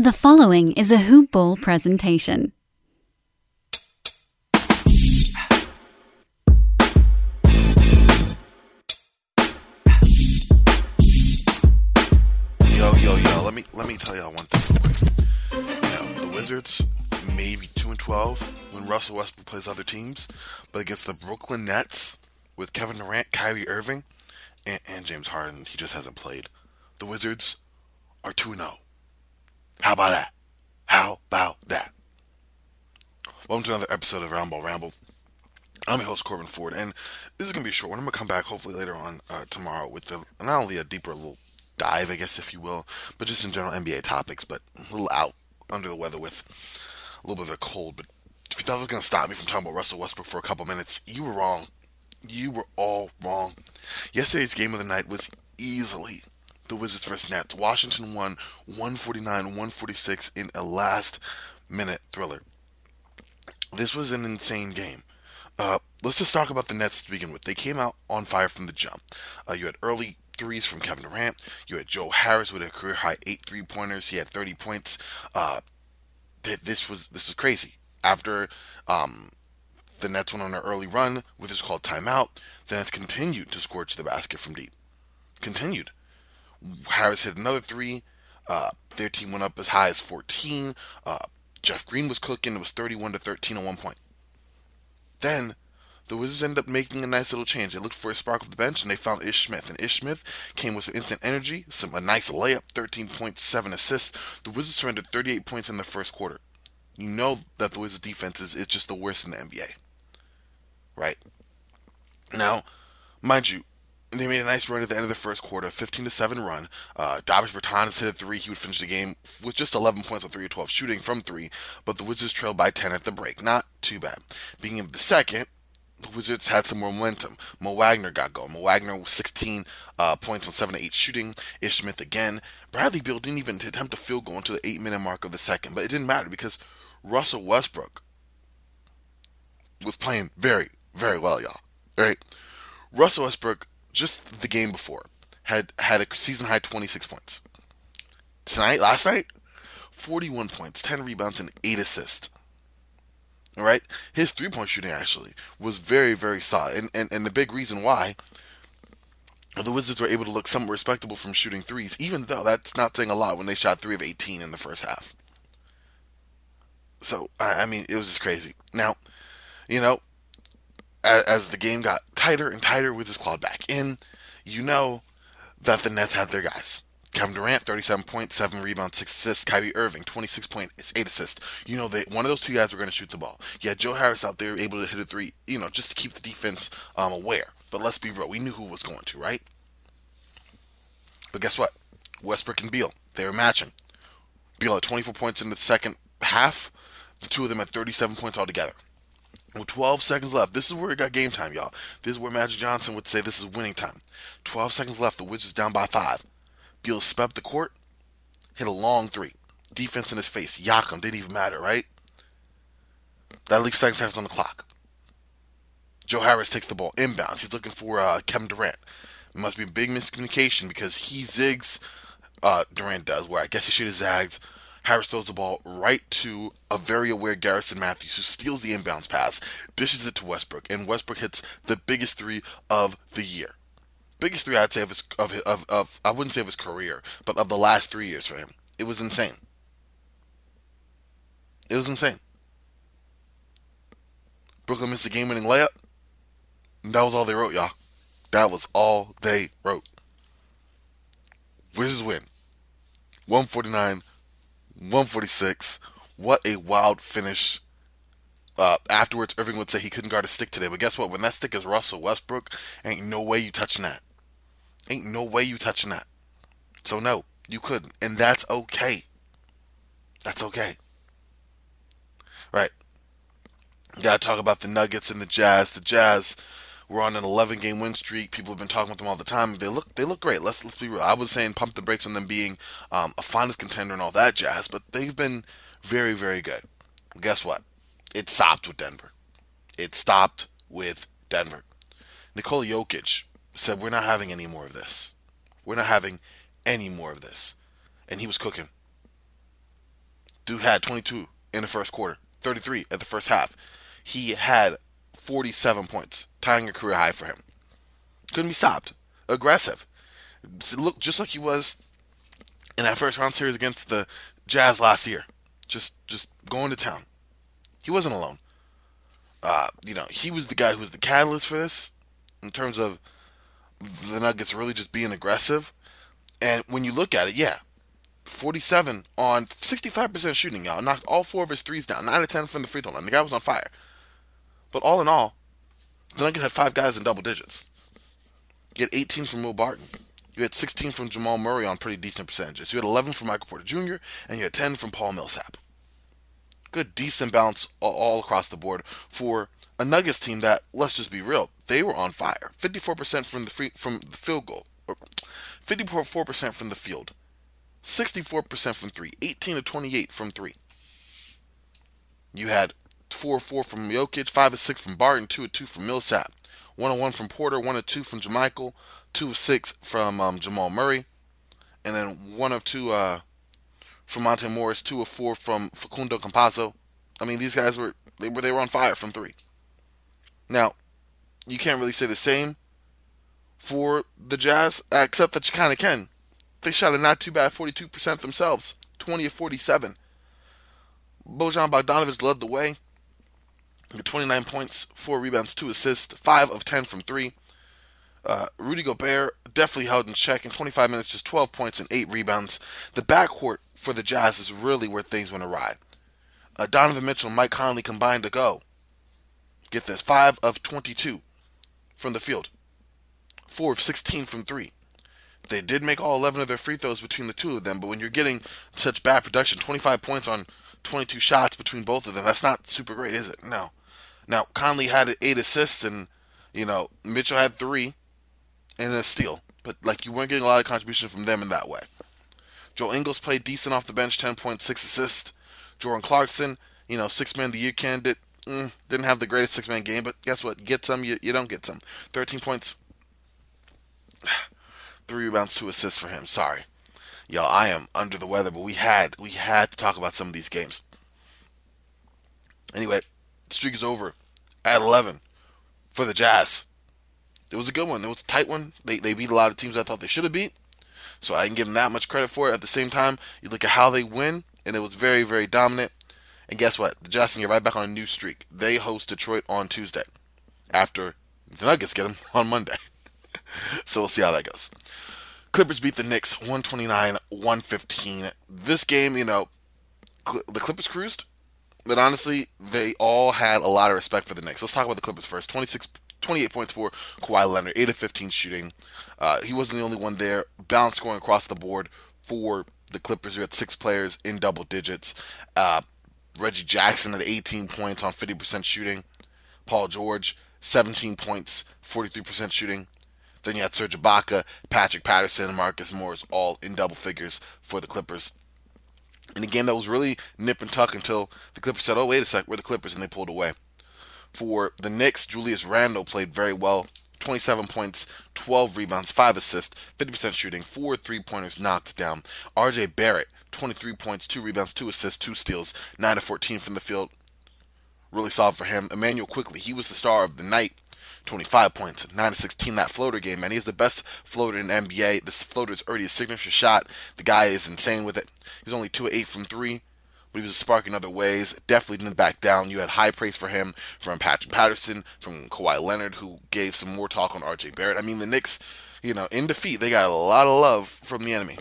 The following is a Hoop Ball presentation. Yo, yo, yo, let me let me tell y'all one thing. You know, the Wizards may be two and twelve when Russell Westbrook plays other teams, but against the Brooklyn Nets with Kevin Durant, Kyrie Irving, and, and James Harden, he just hasn't played. The Wizards are two and zero. How about that? How about that? Welcome to another episode of Roundball Ramble. I'm your host Corbin Ford, and this is gonna be a short one. I'm gonna come back hopefully later on uh, tomorrow with the, not only a deeper little dive, I guess, if you will, but just in general NBA topics, but a little out under the weather with a little bit of a cold. But if you thought it was gonna stop me from talking about Russell Westbrook for a couple minutes, you were wrong. You were all wrong. Yesterday's game of the night was easily the Wizards versus Nets. Washington won 149-146 in a last minute thriller. This was an insane game. Uh, let's just talk about the Nets to begin with. They came out on fire from the jump. Uh, you had early threes from Kevin Durant. You had Joe Harris with a career high eight three pointers. He had 30 points. Uh, th- this was this was crazy. After um, the Nets went on an early run with this called timeout, the Nets continued to scorch the basket from deep. Continued. Harris hit another three. Uh, their team went up as high as 14. Uh, Jeff Green was cooking. It was 31 to 13 at one point. Then the Wizards ended up making a nice little change. They looked for a spark off the bench and they found Ish Smith. And Ish Smith came with some instant energy, some a nice layup, 13.7 assists. The Wizards surrendered 38 points in the first quarter. You know that the Wizards defense is, is just the worst in the NBA. Right? Now, mind you, they made a nice run at the end of the first quarter, 15 to 7 run. Uh, Davis Bertans hit a three. He would finish the game with just 11 points on 3 of 12 shooting from three, but the Wizards trailed by 10 at the break. Not too bad. Beginning of the second, the Wizards had some momentum. Mo Wagner got going. Mo Wagner was 16 uh, points on 7 to 8 shooting. Ish Smith again. Bradley Beal didn't even attempt a field goal until the 8 minute mark of the second, but it didn't matter because Russell Westbrook was playing very, very well, y'all. Right? Russell Westbrook, just the game before, had had a season high 26 points. Tonight, last night, 41 points, 10 rebounds, and 8 assists. All right, his three point shooting actually was very, very solid, and, and and the big reason why the Wizards were able to look somewhat respectable from shooting threes, even though that's not saying a lot when they shot three of 18 in the first half. So I, I mean, it was just crazy. Now, you know, as, as the game got tighter and tighter with his clawed back in, you know that the Nets had their guys. Kevin Durant, 37.7 rebounds, 6 assists. Kyrie Irving, 26.8 assists. You know, that one of those two guys were going to shoot the ball. You had Joe Harris out there able to hit a three, you know, just to keep the defense um, aware. But let's be real, we knew who was going to, right? But guess what? Westbrook and Beal, they were matching. Beal had 24 points in the second half. The two of them had 37 points altogether. With 12 seconds left, this is where it got game time, y'all. This is where Magic Johnson would say this is winning time. 12 seconds left, the Wizards down by five. Beal swept the court, hit a long three. Defense in his face. Yakum didn't even matter, right? That leaves seconds left on the clock. Joe Harris takes the ball inbounds. He's looking for uh, Kevin Durant. It must be a big miscommunication because he zigs. Uh, Durant does, where I guess he should have zagged. Harris throws the ball right to a very aware Garrison Matthews, who steals the inbounds pass, dishes it to Westbrook, and Westbrook hits the biggest three of the year biggest three I'd say of his of, of of I wouldn't say of his career, but of the last three years for him. It was insane. It was insane. Brooklyn missed a game-winning layup. that was all they wrote, y'all. That was all they wrote. Wizards win. 149, 146. What a wild finish. Uh, afterwards, Irving would say he couldn't guard a stick today. But guess what? When that stick is Russell Westbrook, ain't no way you touching that. Ain't no way you touching that. So no, you couldn't, and that's okay. That's okay. Right. gotta talk about the Nuggets and the Jazz. The Jazz were on an 11 game win streak. People have been talking about them all the time. They look they look great. Let's let's be real. I was saying pump the brakes on them being um, a finals contender and all that jazz, but they've been very very good. Well, guess what? It stopped with Denver. It stopped with Denver. Nikola Jokic said, We're not having any more of this. We're not having any more of this. And he was cooking. Dude had 22 in the first quarter, 33 at the first half. He had 47 points, tying a career high for him. Couldn't be stopped. Aggressive. Look just like he was in that first round series against the Jazz last year. Just just going to town. He wasn't alone. Uh, you know, he was the guy who was the catalyst for this in terms of the Nuggets really just being aggressive. And when you look at it, yeah, 47 on 65% shooting, y'all. Knocked all four of his threes down. 9 of 10 from the free throw line. The guy was on fire. But all in all, the Nuggets had five guys in double digits. You had 18 from Will Barton. You had 16 from Jamal Murray on pretty decent percentages. You had 11 from Michael Porter Jr. and you had 10 from Paul Millsap. Good, decent balance all across the board for a Nuggets team that, let's just be real, they were on fire. 54% from the free, from the field goal, 54% from the field, 64% from three, 18 to 28 from three. You had 4 4 from Jokic, 5 of 6 from Barton, 2 of 2 from Millsap, 1 of 1 from Porter, 1 of 2 from JaMychal, 2 of 6 from um, Jamal Murray, and then 1 of 2 uh, from Monte Morris, 2 of 4 from Facundo Campazzo. I mean, these guys were they were they were on fire from 3. Now, you can't really say the same for the Jazz, except that you kind of can. They shot a not too bad 42% themselves, 20 of 47. Bojan Bogdanovic led the way. 29 points, 4 rebounds, 2 assists, 5 of 10 from 3. Uh, Rudy Gobert definitely held in check in 25 minutes, just 12 points and 8 rebounds. The backcourt for the Jazz is really where things went awry. Uh, Donovan Mitchell and Mike Conley combined to go. Get this 5 of 22 from the field, 4 of 16 from 3. They did make all 11 of their free throws between the two of them, but when you're getting such bad production, 25 points on 22 shots between both of them, that's not super great, is it? No. Now, Conley had eight assists, and, you know, Mitchell had three and a steal. But, like, you weren't getting a lot of contribution from them in that way. Joe Ingles played decent off the bench, 10.6 assists. Jordan Clarkson, you know, six man of the year candidate, mm, didn't have the greatest six man game, but guess what? Get some, you, you don't get some. 13 points, three rebounds, two assists for him. Sorry. Y'all, I am under the weather, but we had we had to talk about some of these games. Anyway, streak is over at 11 for the Jazz. It was a good one. It was a tight one. They, they beat a lot of teams I thought they should have beat. So I didn't give them that much credit for it. At the same time, you look at how they win, and it was very, very dominant. And guess what? The Jazz can get right back on a new streak. They host Detroit on Tuesday after the Nuggets get them on Monday. so we'll see how that goes. Clippers beat the Knicks 129 115. This game, you know, the Clippers cruised. But honestly, they all had a lot of respect for the Knicks. Let's talk about the Clippers first. 26, 28 points for Kawhi Leonard, 8 of 15 shooting. Uh, he wasn't the only one there. Balance scoring across the board for the Clippers. We had six players in double digits. Uh, Reggie Jackson at 18 points on 50% shooting. Paul George, 17 points, 43% shooting. Then you had Serge Ibaka, Patrick Patterson, and Marcus Morris all in double figures for the Clippers in a game that was really nip and tuck until the Clippers said, "Oh wait a sec, we're the Clippers," and they pulled away. For the Knicks, Julius Randle played very well. 27 points, 12 rebounds, 5 assists, 50% shooting, 4 three pointers knocked down. RJ Barrett, 23 points, 2 rebounds, 2 assists, 2 steals, 9 to 14 from the field. Really solid for him. Immanuel Quickley, he was the star of the night 25 points, 9 to 16 that floater game, man. He's the best floater in NBA. This floater is already a signature shot. The guy is insane with it. He's only 2 8 from 3, but he was a spark in other ways. Definitely didn't back down. You had high praise for him from Patrick Patterson, from Kawhi Leonard, who gave some more talk on RJ Barrett. I mean, the Knicks, you know, in defeat, they got a lot of love from the enemy,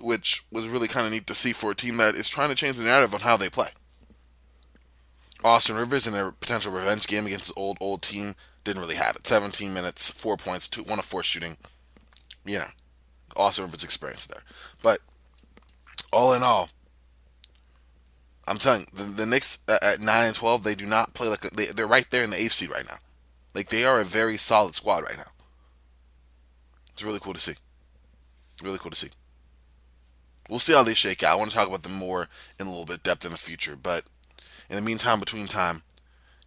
which was really kind of neat to see for a team that is trying to change the narrative on how they play. Austin Rivers in a potential revenge game against his old old team didn't really have it. 17 minutes, four points, two one of four shooting. You know, Austin Rivers experience there. But all in all, I'm telling you, the, the Knicks at nine and 12, they do not play like a, they, they're right there in the eighth seed right now. Like they are a very solid squad right now. It's really cool to see. Really cool to see. We'll see how they shake out. I want to talk about them more in a little bit depth in the future, but in the meantime, between time,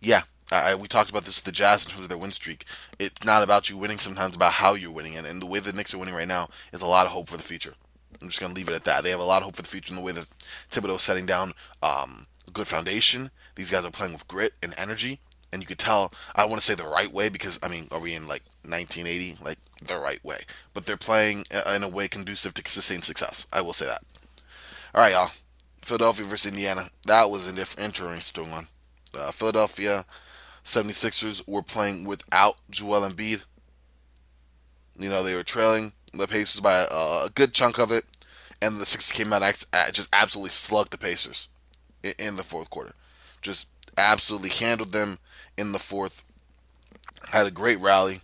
yeah, I, we talked about this with the Jazz in terms of their win streak. It's not about you winning sometimes, about how you're winning, and, and the way the Knicks are winning right now is a lot of hope for the future. I'm just going to leave it at that. They have a lot of hope for the future in the way that Thibodeau is setting down um, a good foundation. These guys are playing with grit and energy, and you could tell. I don't want to say the right way because I mean, are we in like 1980? Like the right way, but they're playing in a way conducive to sustained success. I will say that. All right, y'all. Philadelphia versus Indiana. That was an interesting one. Uh, Philadelphia 76ers were playing without Joel Embiid. You know, they were trailing the Pacers by a, a good chunk of it, and the Sixers came out and just absolutely slugged the Pacers in, in the fourth quarter. Just absolutely handled them in the fourth. Had a great rally.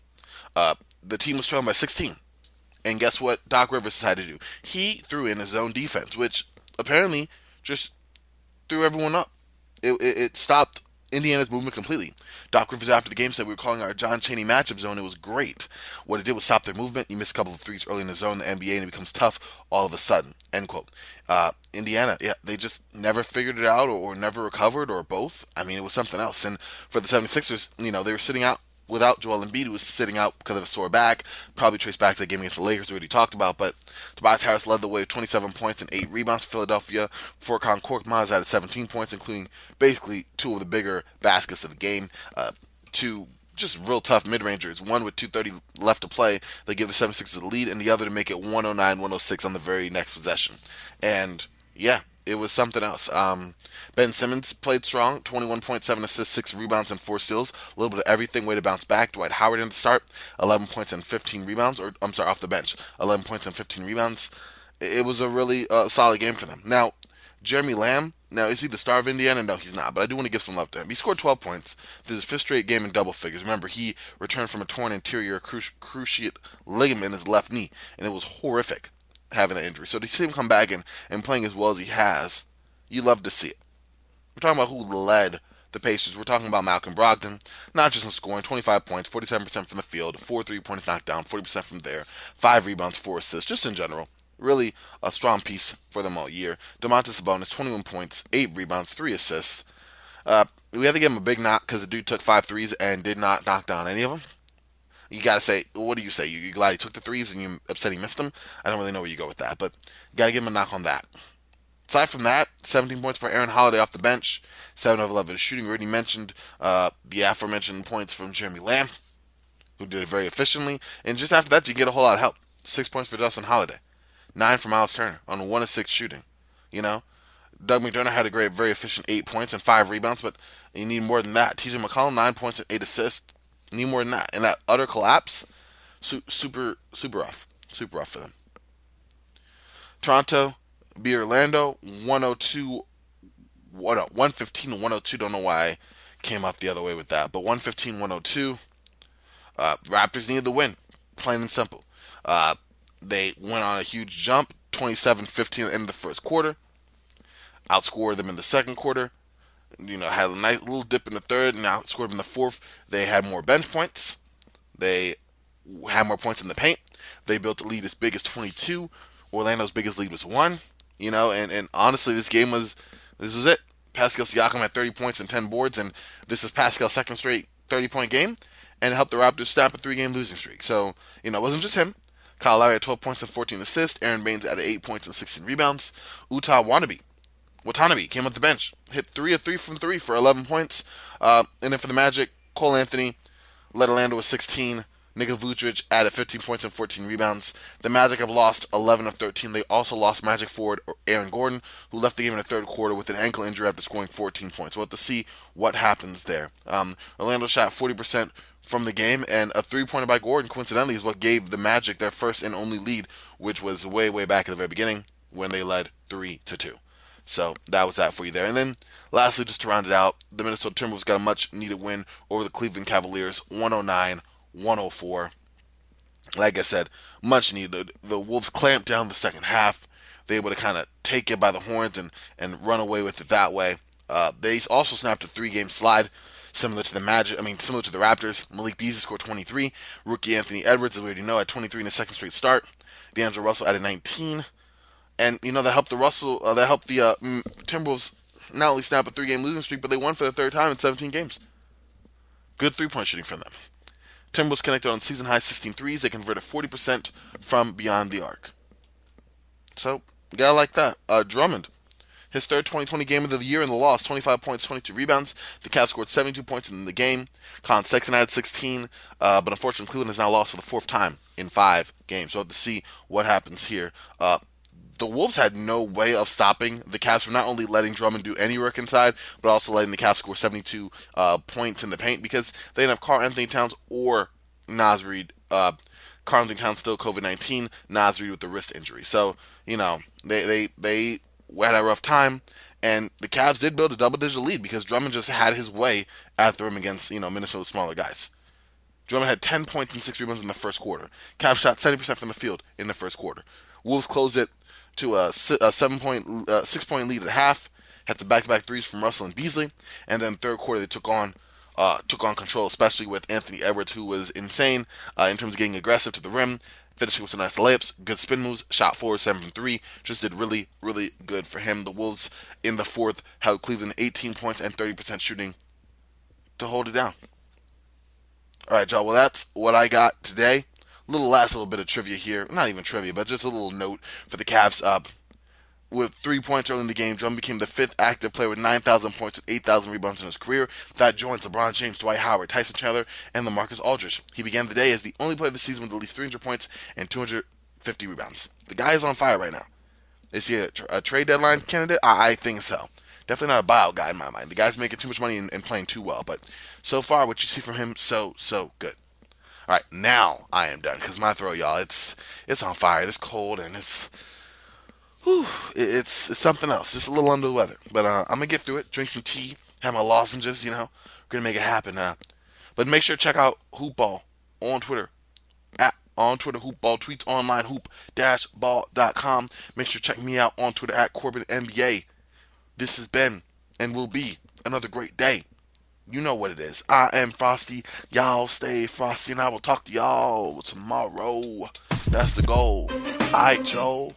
Uh, the team was trailing by 16. And guess what Doc Rivers decided to do? He threw in his own defense, which apparently just threw everyone up. It, it, it stopped Indiana's movement completely. Doc Rivers after the game said we were calling our John Chaney matchup zone. It was great. What it did was stop their movement. You miss a couple of threes early in the zone, the NBA, and it becomes tough all of a sudden. End quote. Uh, Indiana, yeah, they just never figured it out or, or never recovered or both. I mean, it was something else. And for the 76ers, you know, they were sitting out without Joel Embiid, who was sitting out because of a sore back. Probably traced back to the game against the Lakers, we already talked about. But Tobias Harris led the way with 27 points and 8 rebounds for Philadelphia. Furkan Korkmaz had 17 points, including basically two of the bigger baskets of the game. Uh, two just real tough mid-rangers. One with 2:30 left to play, they give the 76ers the lead, and the other to make it 109-106 on the very next possession. And yeah, it was something else. Um, ben Simmons played strong, 21.7 assists, 6 rebounds, and 4 steals. A little bit of everything, way to bounce back. Dwight Howard in the start, 11 points and 15 rebounds, or I'm sorry, off the bench, 11 points and 15 rebounds. It was a really uh, solid game for them. Now, Jeremy Lamb, now is he the star of Indiana? No, he's not, but I do want to give some love to him. He scored 12 points. This is his fifth straight game in double figures. Remember, he returned from a torn anterior cruciate ligament in his left knee, and it was horrific having an injury. So to see him come back and, and playing as well as he has, you love to see it. We're talking about who led the Pacers. We're talking about Malcolm Brogdon, not just in scoring, 25 points, 47% from the field, 4 3 points knocked down, 40% from there, 5 rebounds, 4 assists, just in general. Really a strong piece for them all year. Domantas Sabonis, 21 points, 8 rebounds, 3 assists. Uh, we have to give him a big knock because the dude took five threes and did not knock down any of them you gotta say, what do you say? You, you glad he took the threes and you upset he missed them? I don't really know where you go with that, but you gotta give him a knock on that. Aside from that, 17 points for Aaron Holiday off the bench, 7 of 11 shooting. We already mentioned uh, the aforementioned points from Jeremy Lamb, who did it very efficiently. And just after that, you get a whole lot of help. Six points for Justin Holiday, nine for Miles Turner on one of six shooting. You know, Doug McDermott had a great, very efficient eight points and five rebounds, but you need more than that. TJ McConnell, nine points and eight assists. Need more than that. And that utter collapse, su- super, super rough. Super rough for them. Toronto beat Orlando 102, what, 115 102. Don't know why I came out the other way with that. But 115 102. Uh, Raptors needed the win, plain and simple. Uh, they went on a huge jump, 27 15 at the end of the first quarter. Outscored them in the second quarter you know, had a nice little dip in the third and outscored in the fourth. They had more bench points. They had more points in the paint. They built a lead as big as 22. Orlando's biggest lead was one. You know, and, and honestly, this game was this was it. Pascal Siakam had 30 points and 10 boards, and this is Pascal's second straight 30 point game, and helped the Raptors snap a three game losing streak. So, you know, it wasn't just him. Kyle Lowry had 12 points and 14 assists. Aron Baynes added 8 points and 16 rebounds. Yuta Watanabe Watanabe came off the bench, hit three of three from three for 11 points. Uh, and then for the Magic, Cole Anthony led Orlando with 16. Nikola Vucevic added 15 points and 14 rebounds. The Magic have lost 11 of 13. They also lost Magic forward Aaron Gordon, who left the game in the third quarter with an ankle injury after scoring 14 points. We'll have to see what happens there. Um, Orlando shot 40% from the game, and a three-pointer by Gordon, coincidentally, is what gave the Magic their first and only lead, which was way, way back at the very beginning when they led 3 to 2. So that was that for you there. And then lastly, just to round it out, the Minnesota Timberwolves got a much needed win over the Cleveland Cavaliers, 109 104. Like I said, much needed. The Wolves clamped down the second half. They were able to kind of take it by the horns and, and run away with it that way. Uh, they also snapped a three game slide similar to the Magic. I mean, similar to the Raptors. Malik Beasley scored 23. Rookie Anthony Edwards, as we already know, had 23 in the second straight start. D'Angelo Russell added 19 and you know that helped the Russell, uh, that helped the uh, Timberwolves not only snap a three-game losing streak, but they won for the third time in 17 games. Good three-point shooting from them. Timberwolves connected on season high 16 threes. They converted 40% from beyond the arc. So, gotta like that. Uh, Drummond. His third 2020 game of the year in the loss, 25 points, 22 rebounds. The Cavs scored 72 points in the game. Collin Sexton had 16, uh, but unfortunately, Cleveland has now lost for the fourth time in five games. So we'll have to see what happens here. Uh, the Wolves had no way of stopping the Cavs from not only letting Drummond do any work inside, but also letting the Cavs score 72 uh, points in the paint because they didn't have Karl-Anthony Towns or Naz Reid. Uh, Karl-Anthony Towns still COVID 19, Naz Reid with the wrist injury. So, you know, they, they, they had a rough time. And the Cavs did build a double digit lead because Drummond just had his way at the rim against, you know, Minnesota's smaller guys. Drummond had 10 points and 6 rebounds in the first quarter. Cavs shot 70% from the field in the first quarter. Wolves closed it to a, a seven point, uh, six point lead at half. Had the back to back threes from Russell and Beasley, and then third quarter they took on uh, took on control, especially with Anthony Edwards, who was insane uh, in terms of getting aggressive to the rim, finishing with some nice layups, good spin moves, shot four, seven from three. Just did really, really good for him. The Wolves in the fourth held Cleveland 18 points and 30% shooting to hold it down. All right, y'all. Well, that's what I got today little last little bit of trivia here. Not even trivia, but just a little note for the Cavs. Uh, with three points early in the game, Drum became the fifth active player with 9,000 points and 8,000 rebounds in his career. That joins LeBron James, Dwight Howard, Tyson Chandler, and LaMarcus Aldridge. He began the day as the only player of the season with at least 300 points and 250 rebounds. The guy is on fire right now. Is he a, a trade deadline candidate? I, I, think so. Definitely not a buyout guy in my mind. The guy's making too much money and, and playing too well. But so far, what you see from him, so, so good. All right, now I am done because my throat, y'all, it's it's on fire. It's cold and it's whew, it's it's something else. Just a little under the weather, but uh, I'm gonna get through it. Drink some tea, have my lozenges. You know, we're gonna make it happen. Uh, but make sure to check out Hoopball on Twitter at on Twitter Hoopball tweets online hoop dash ball.com. Make sure to check me out on Twitter at Corbin NBA. This has been and will be another great day you know what it is. I am Frosty. Y'all stay frosty, and I will talk to y'all tomorrow. That's the goal. Alright, Joe.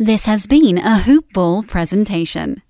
This has been a Hoop Ball presentation.